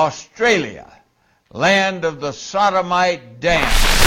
Australia, land of the sodomite dance.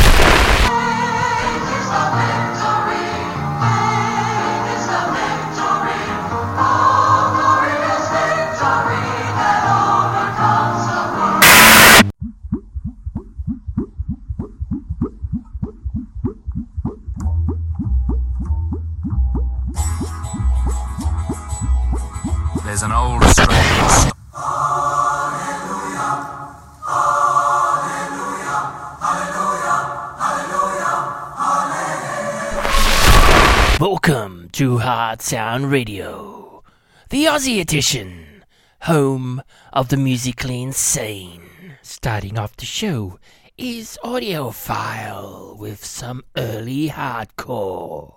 Hard Sound Radio, the Aussie edition, home of the musically insane. Starting off the show is Audiophile with some early hardcore.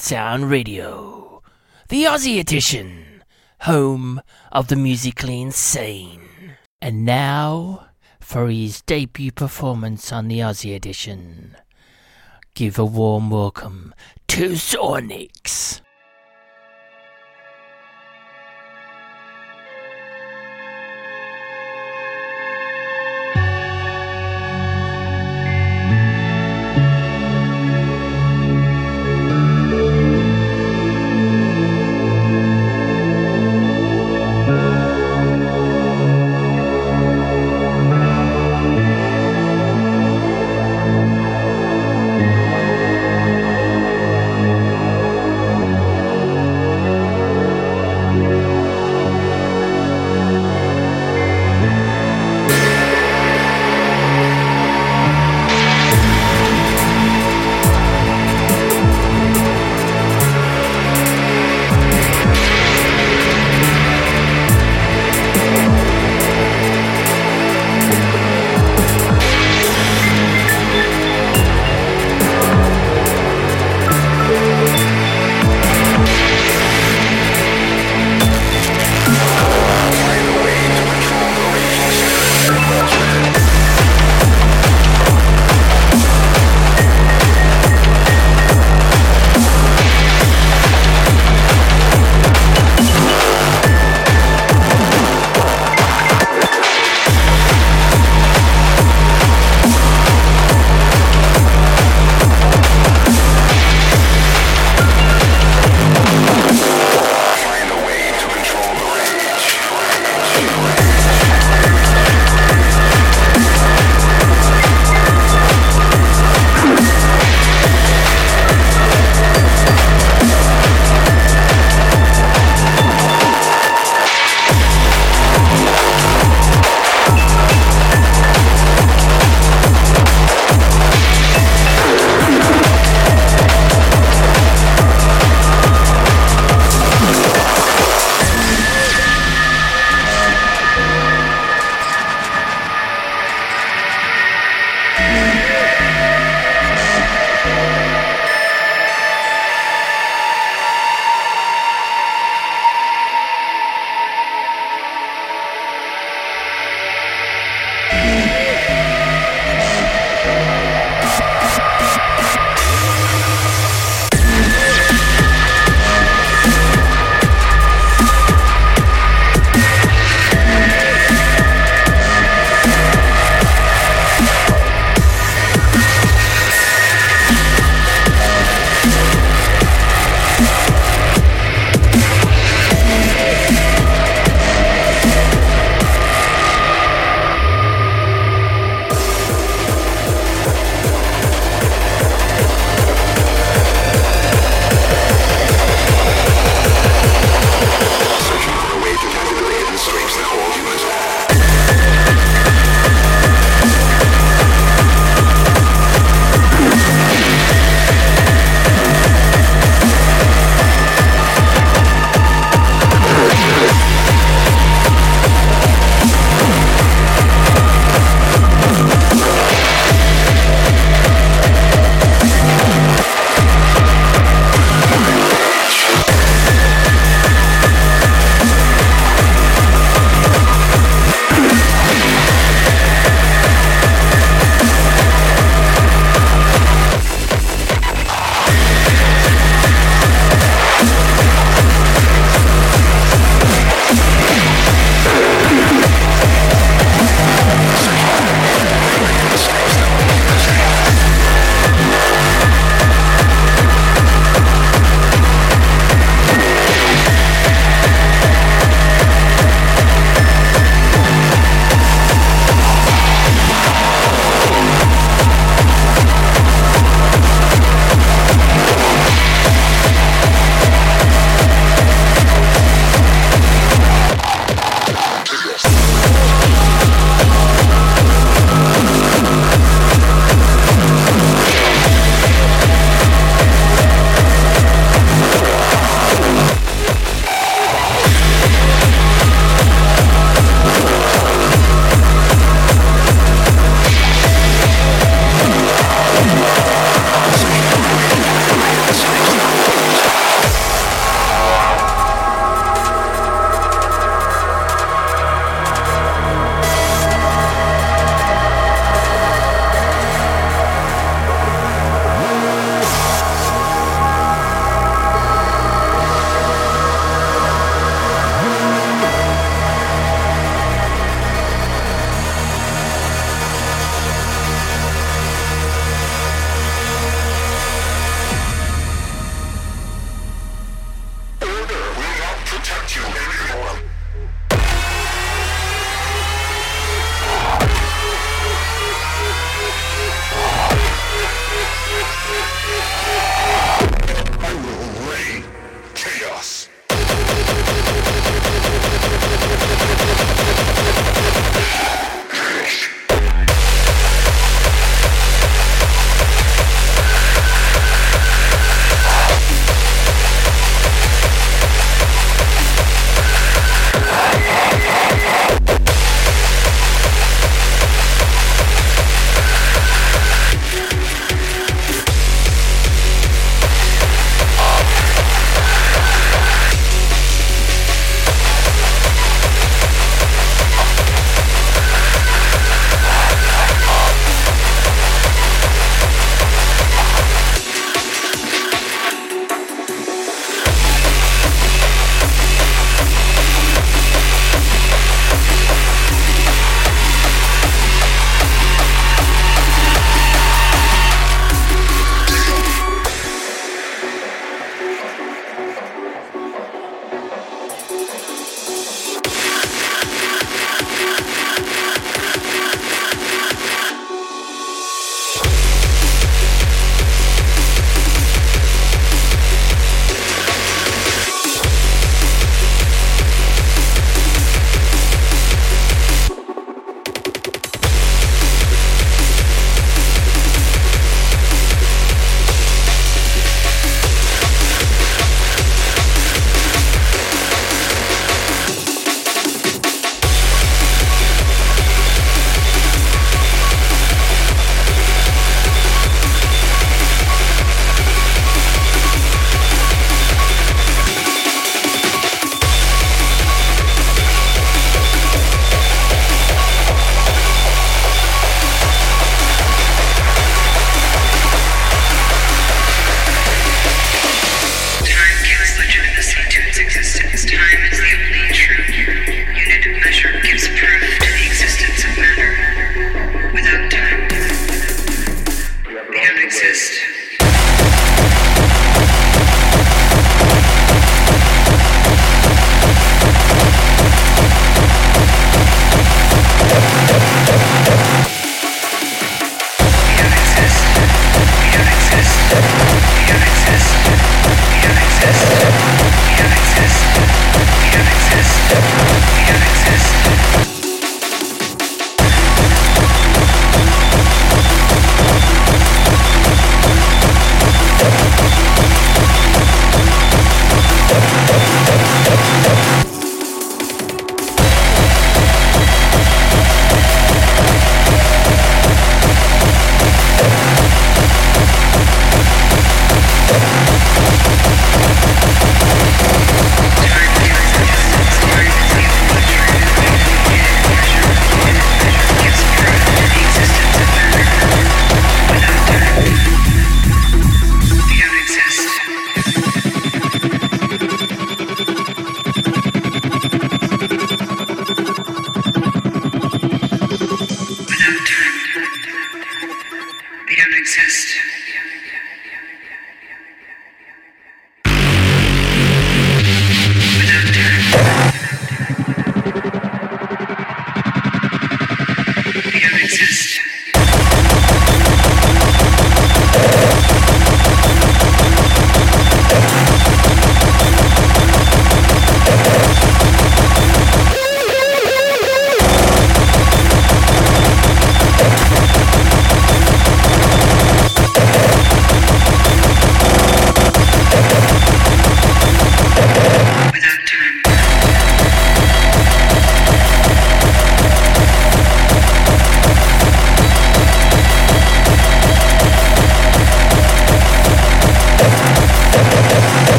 Sound Radio, the Aussie edition, home of the musically insane. And now, for his debut performance on the Aussie edition, give a warm welcome to Sonics.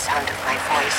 Sound of my voice.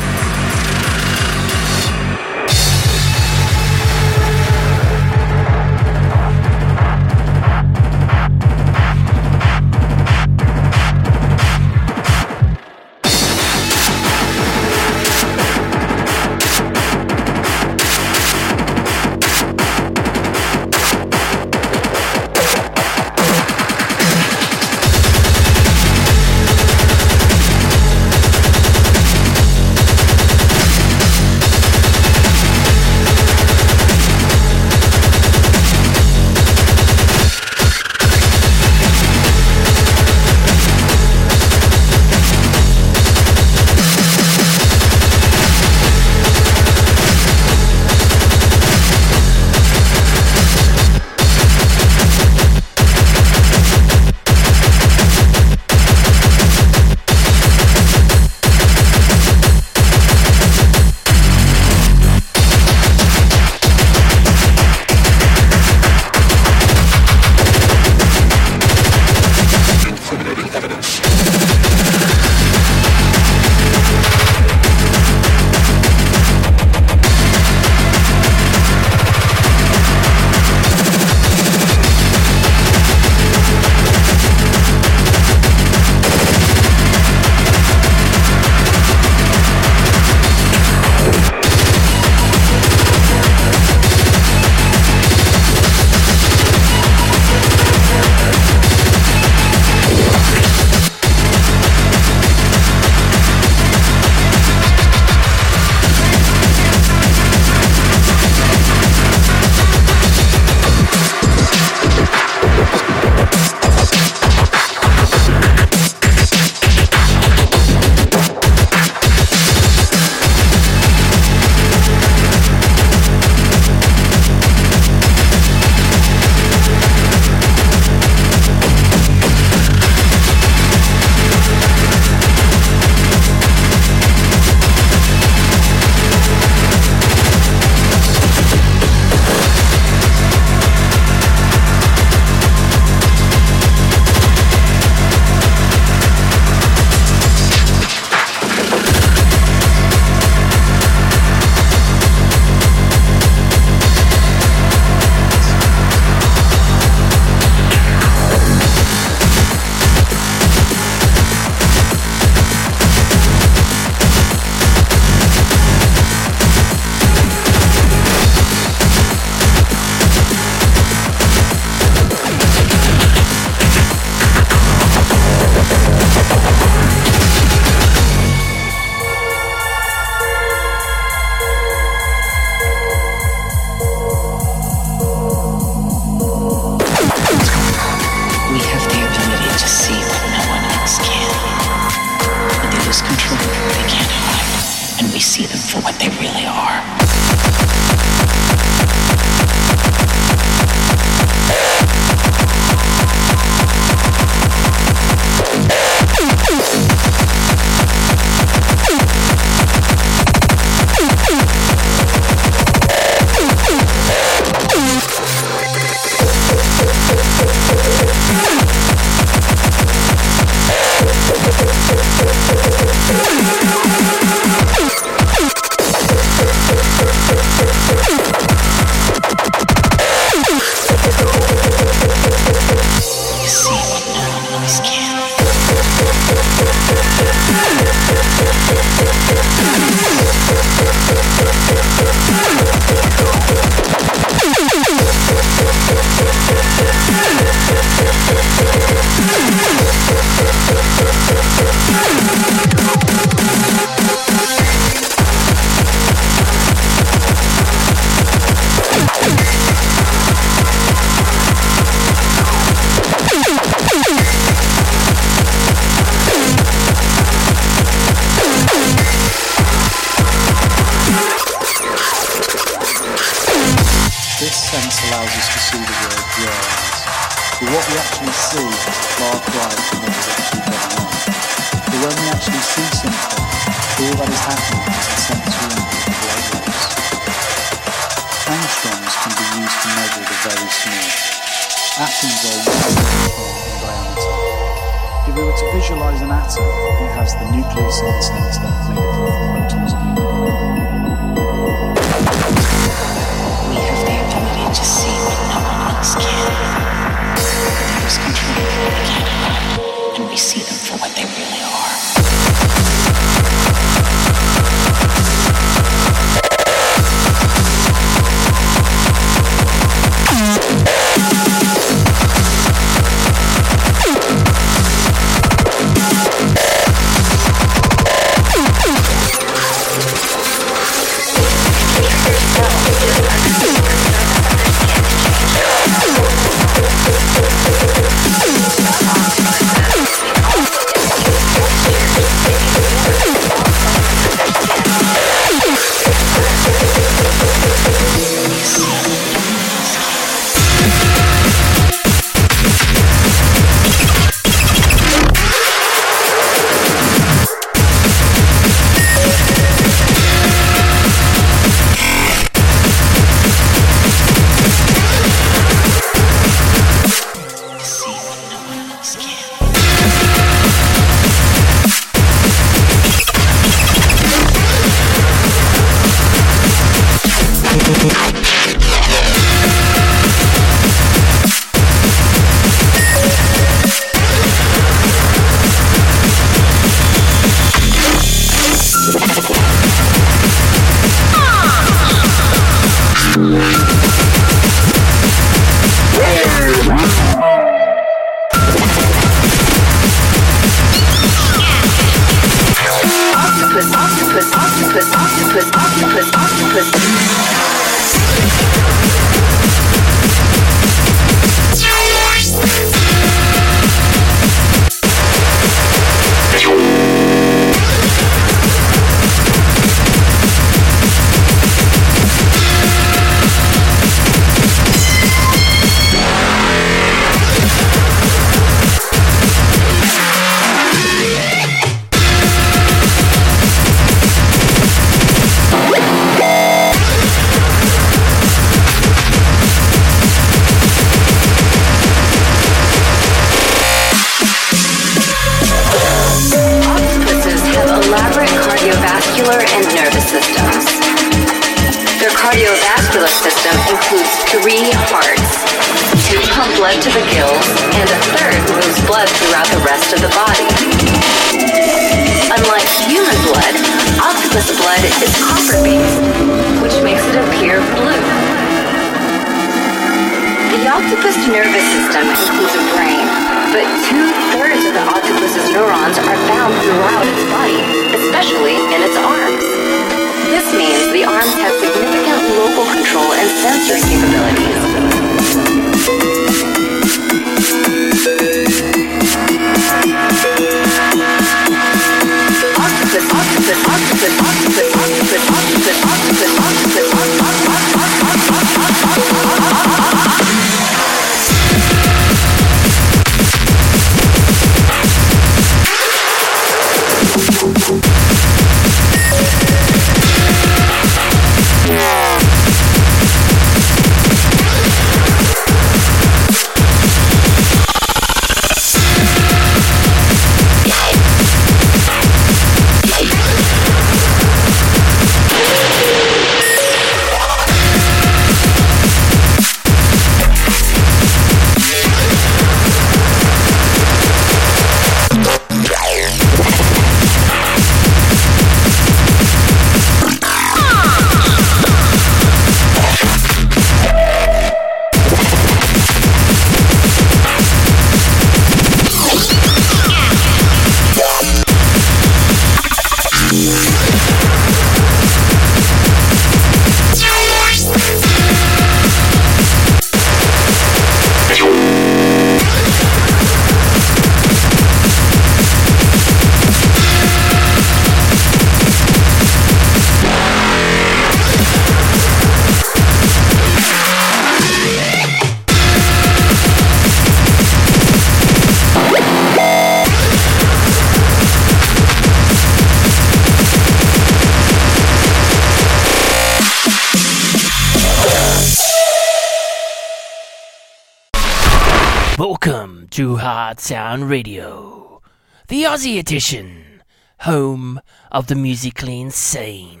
Sound Radio, the Aussie edition, home of the musically insane.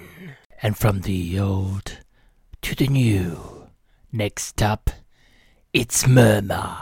And from the old to the new, next up, it's Murmur.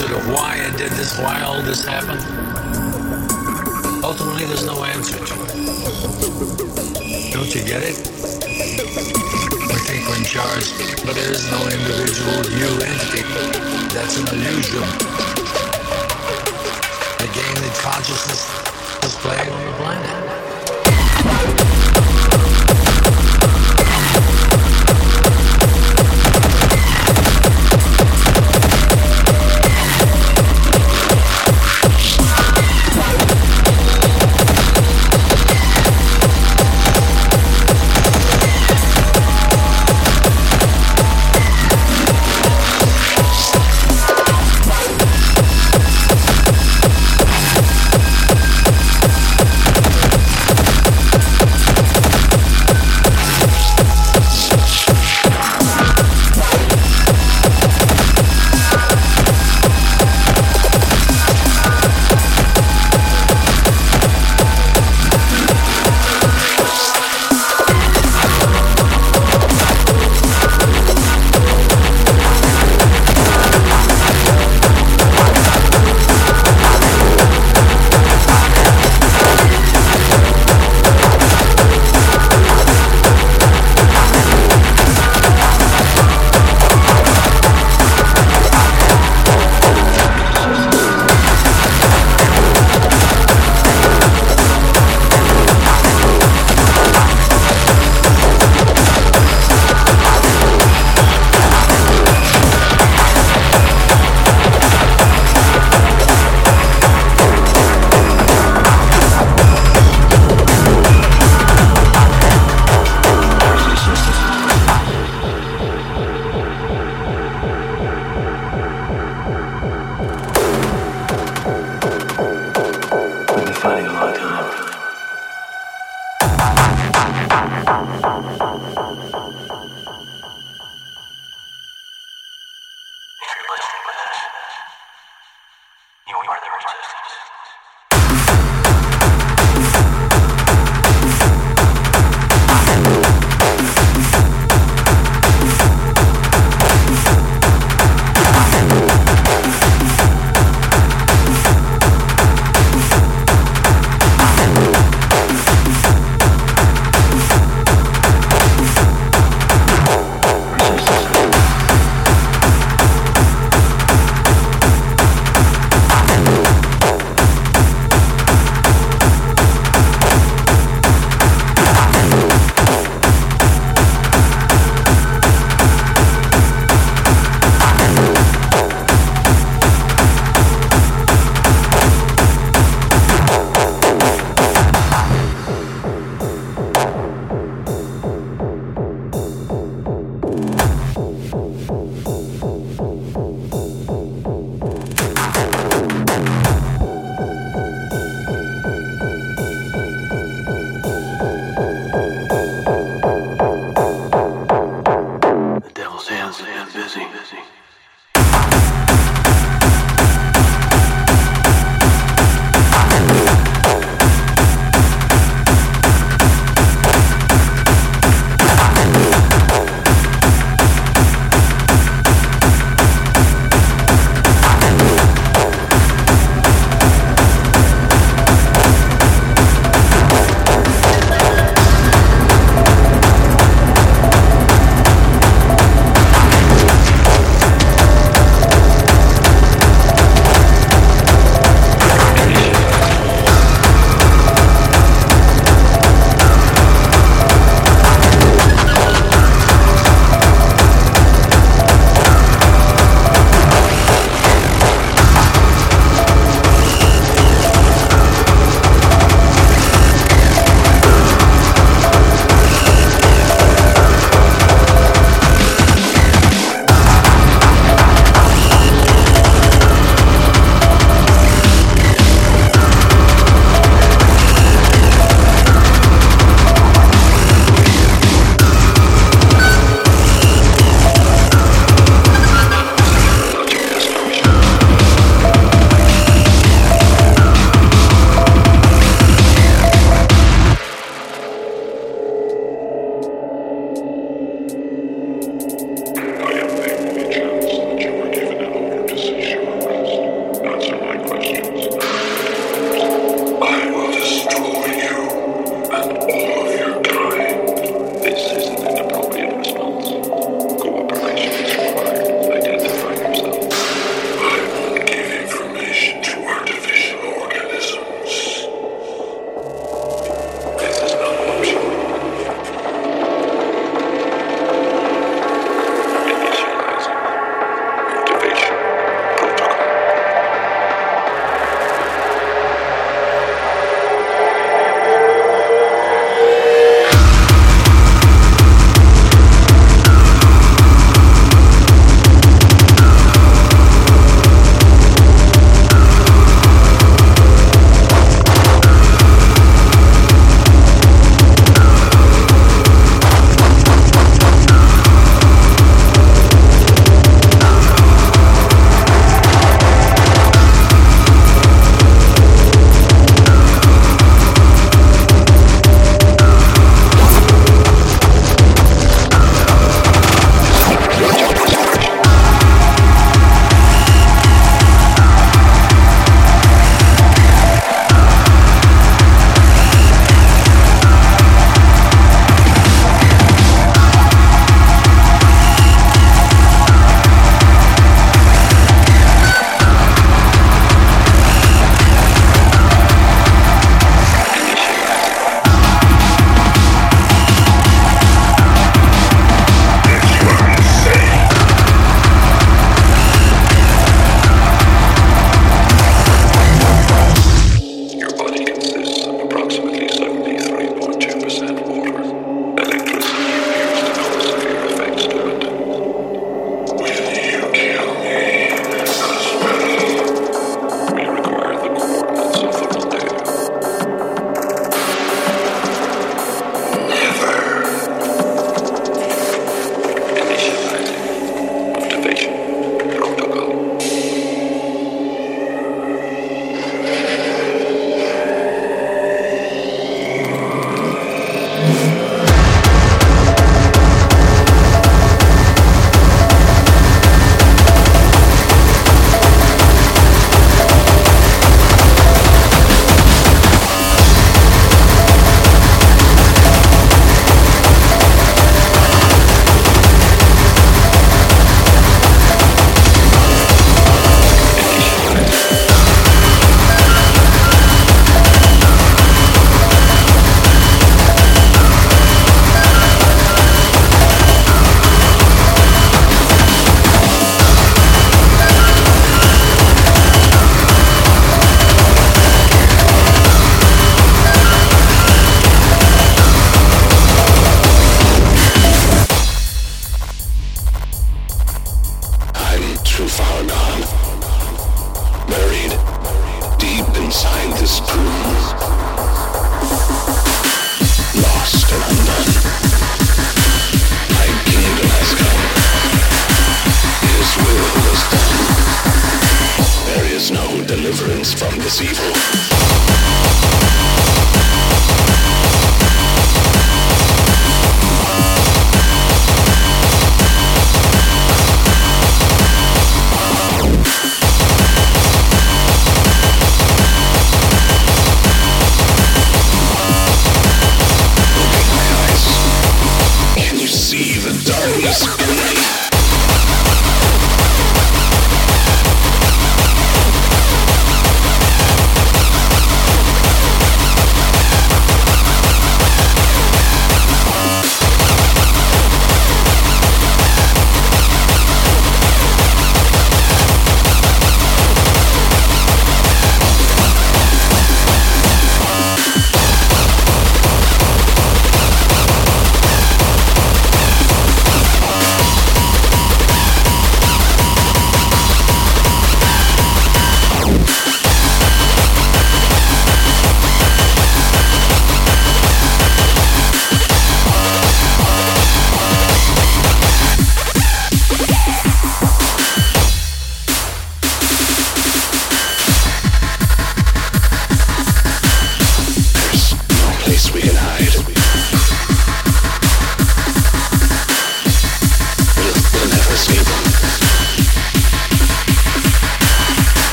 answer to why I did this, why all this happened? Ultimately, there's no answer to it. Don't you get it? We're in charge, but there is no individual you entity. That's an illusion. The game that consciousness is playing on the planet.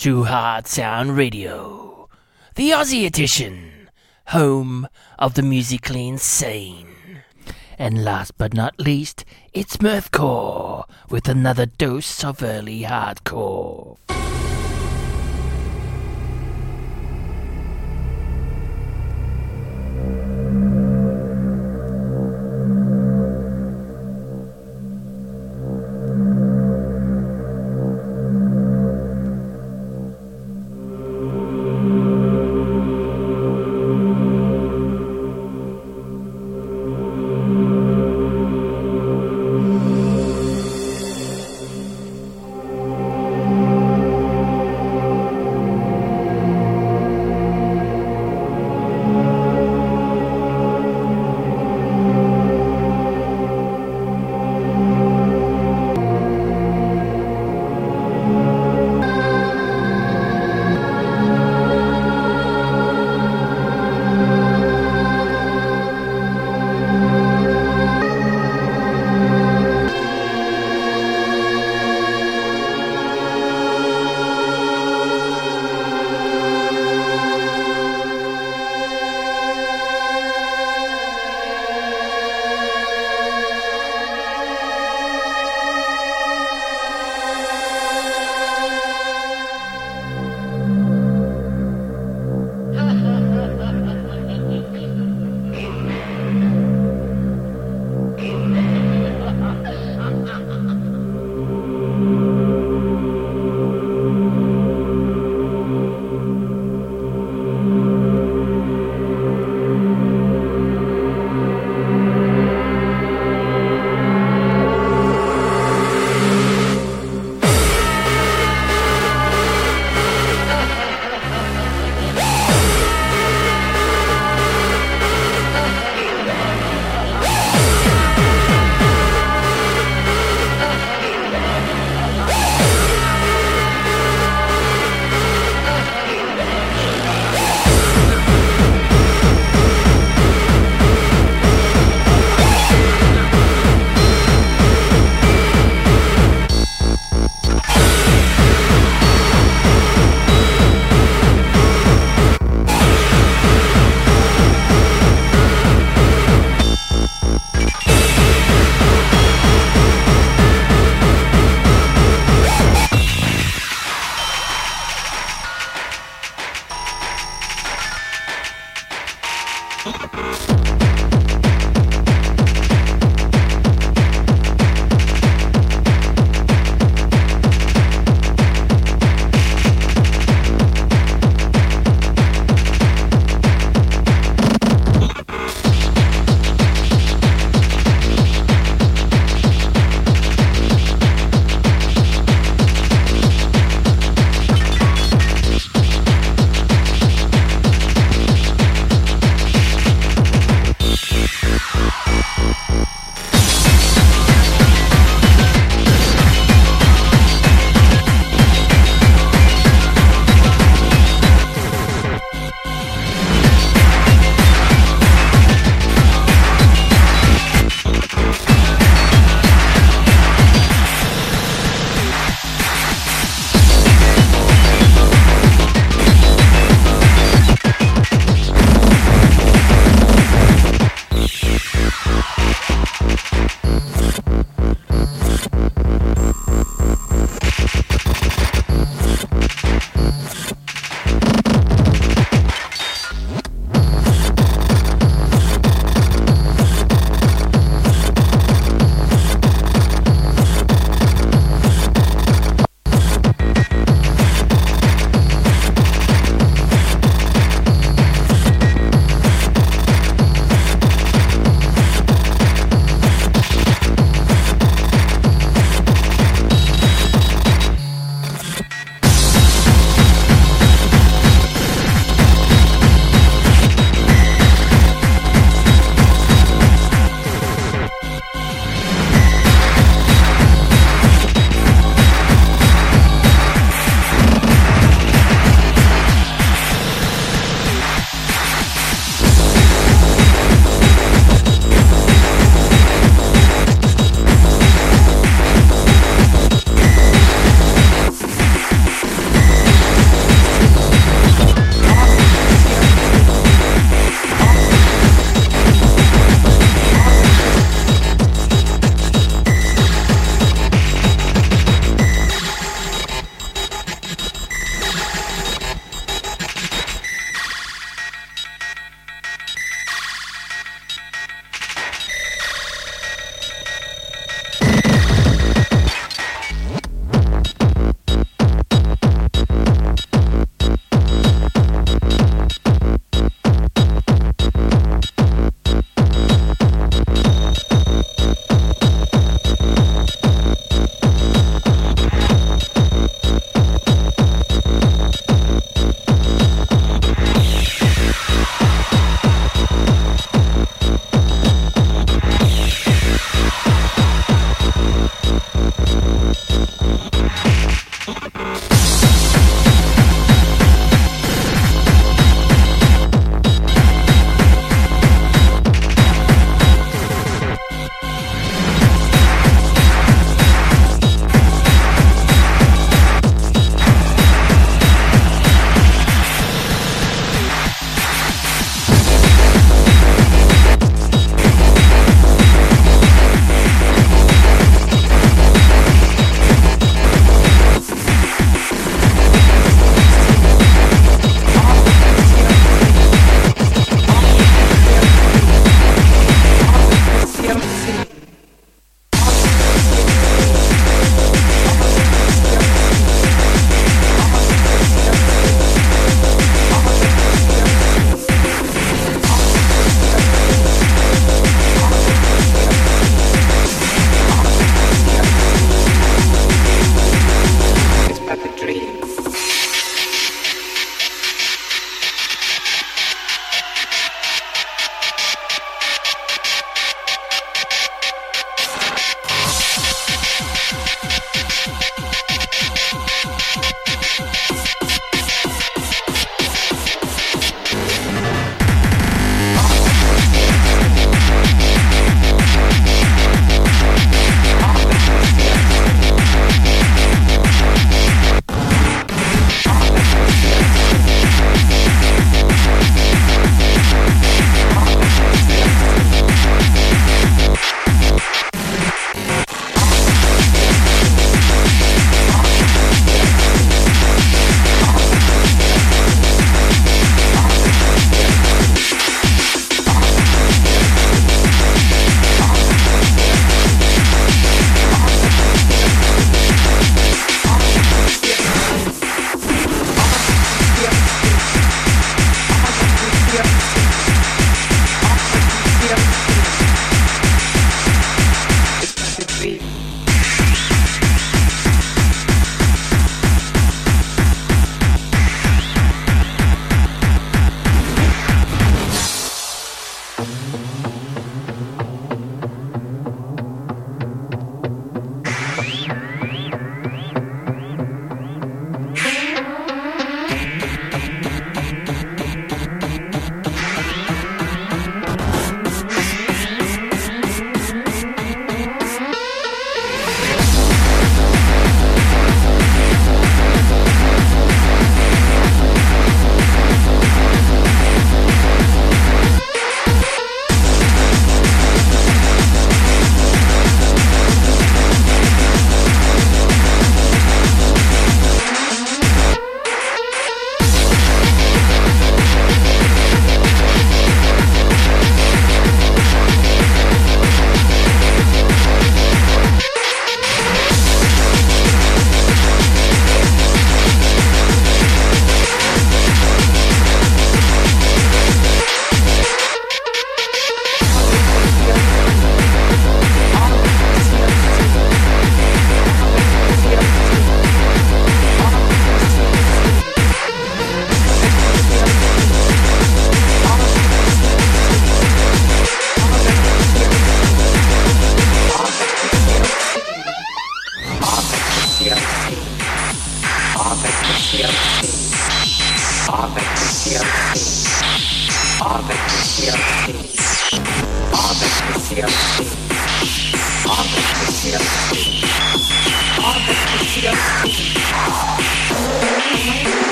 To Hard Sound Radio, the Aussie edition, home of the musically insane. And last but not least, it's Mirthcore with another dose of early hardcore.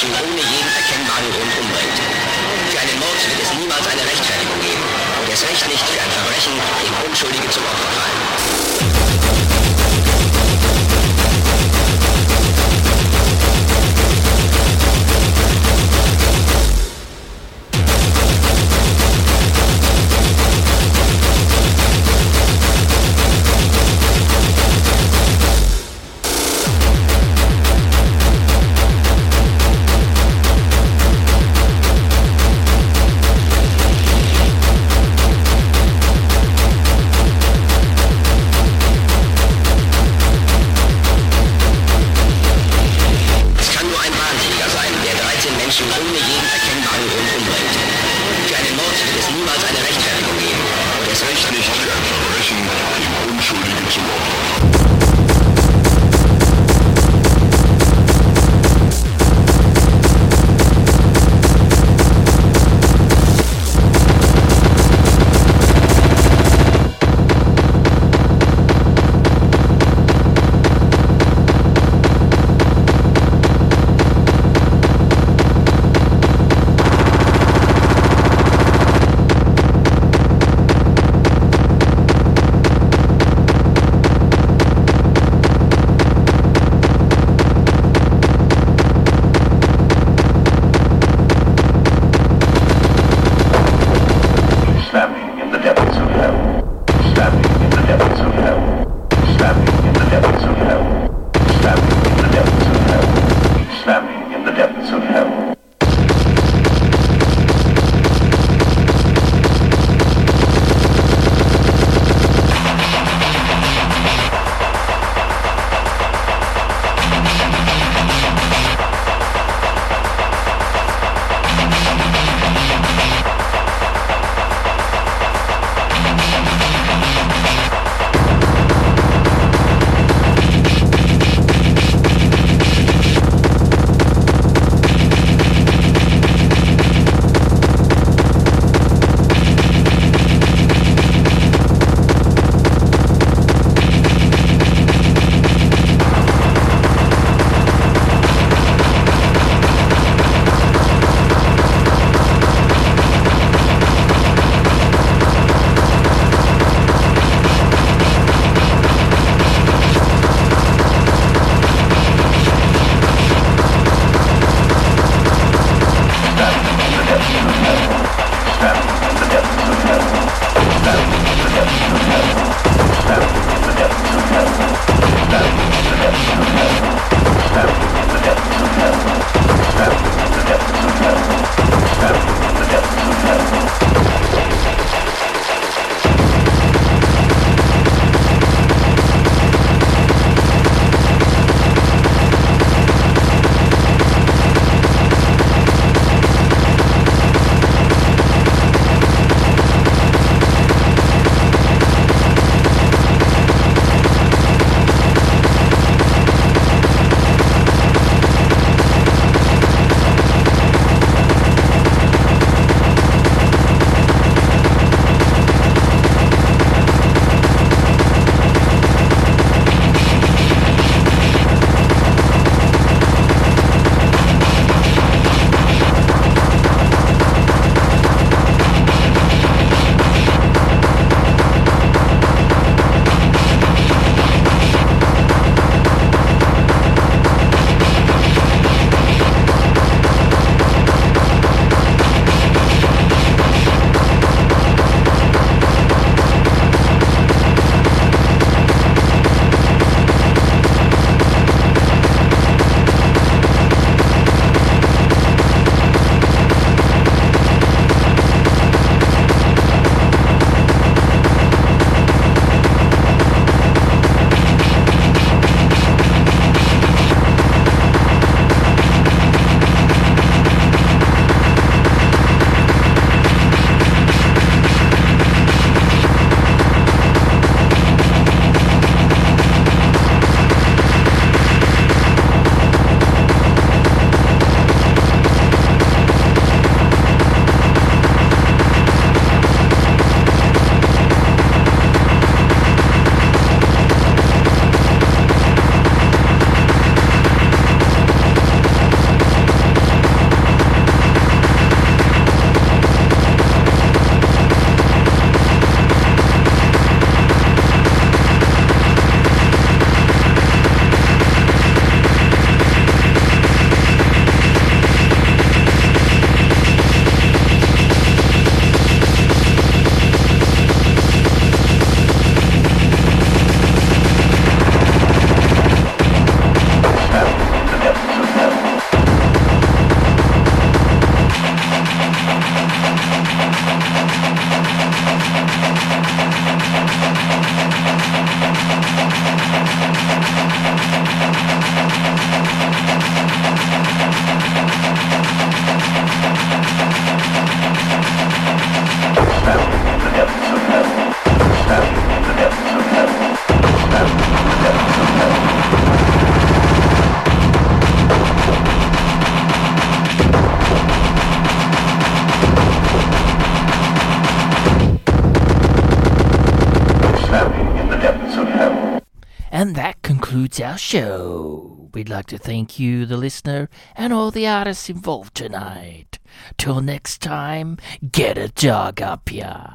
Menschen ohne jeden erkennbaren Grund umbringt. Für einen Mord wird es niemals eine Rechtfertigung geben und erst recht nicht für ein Verbrechen, dem Unschuldige zum Opfer fallen. Concludes our show. We'd like to thank you, the listener, and all the artists involved tonight. Till next time, get a dog up ya.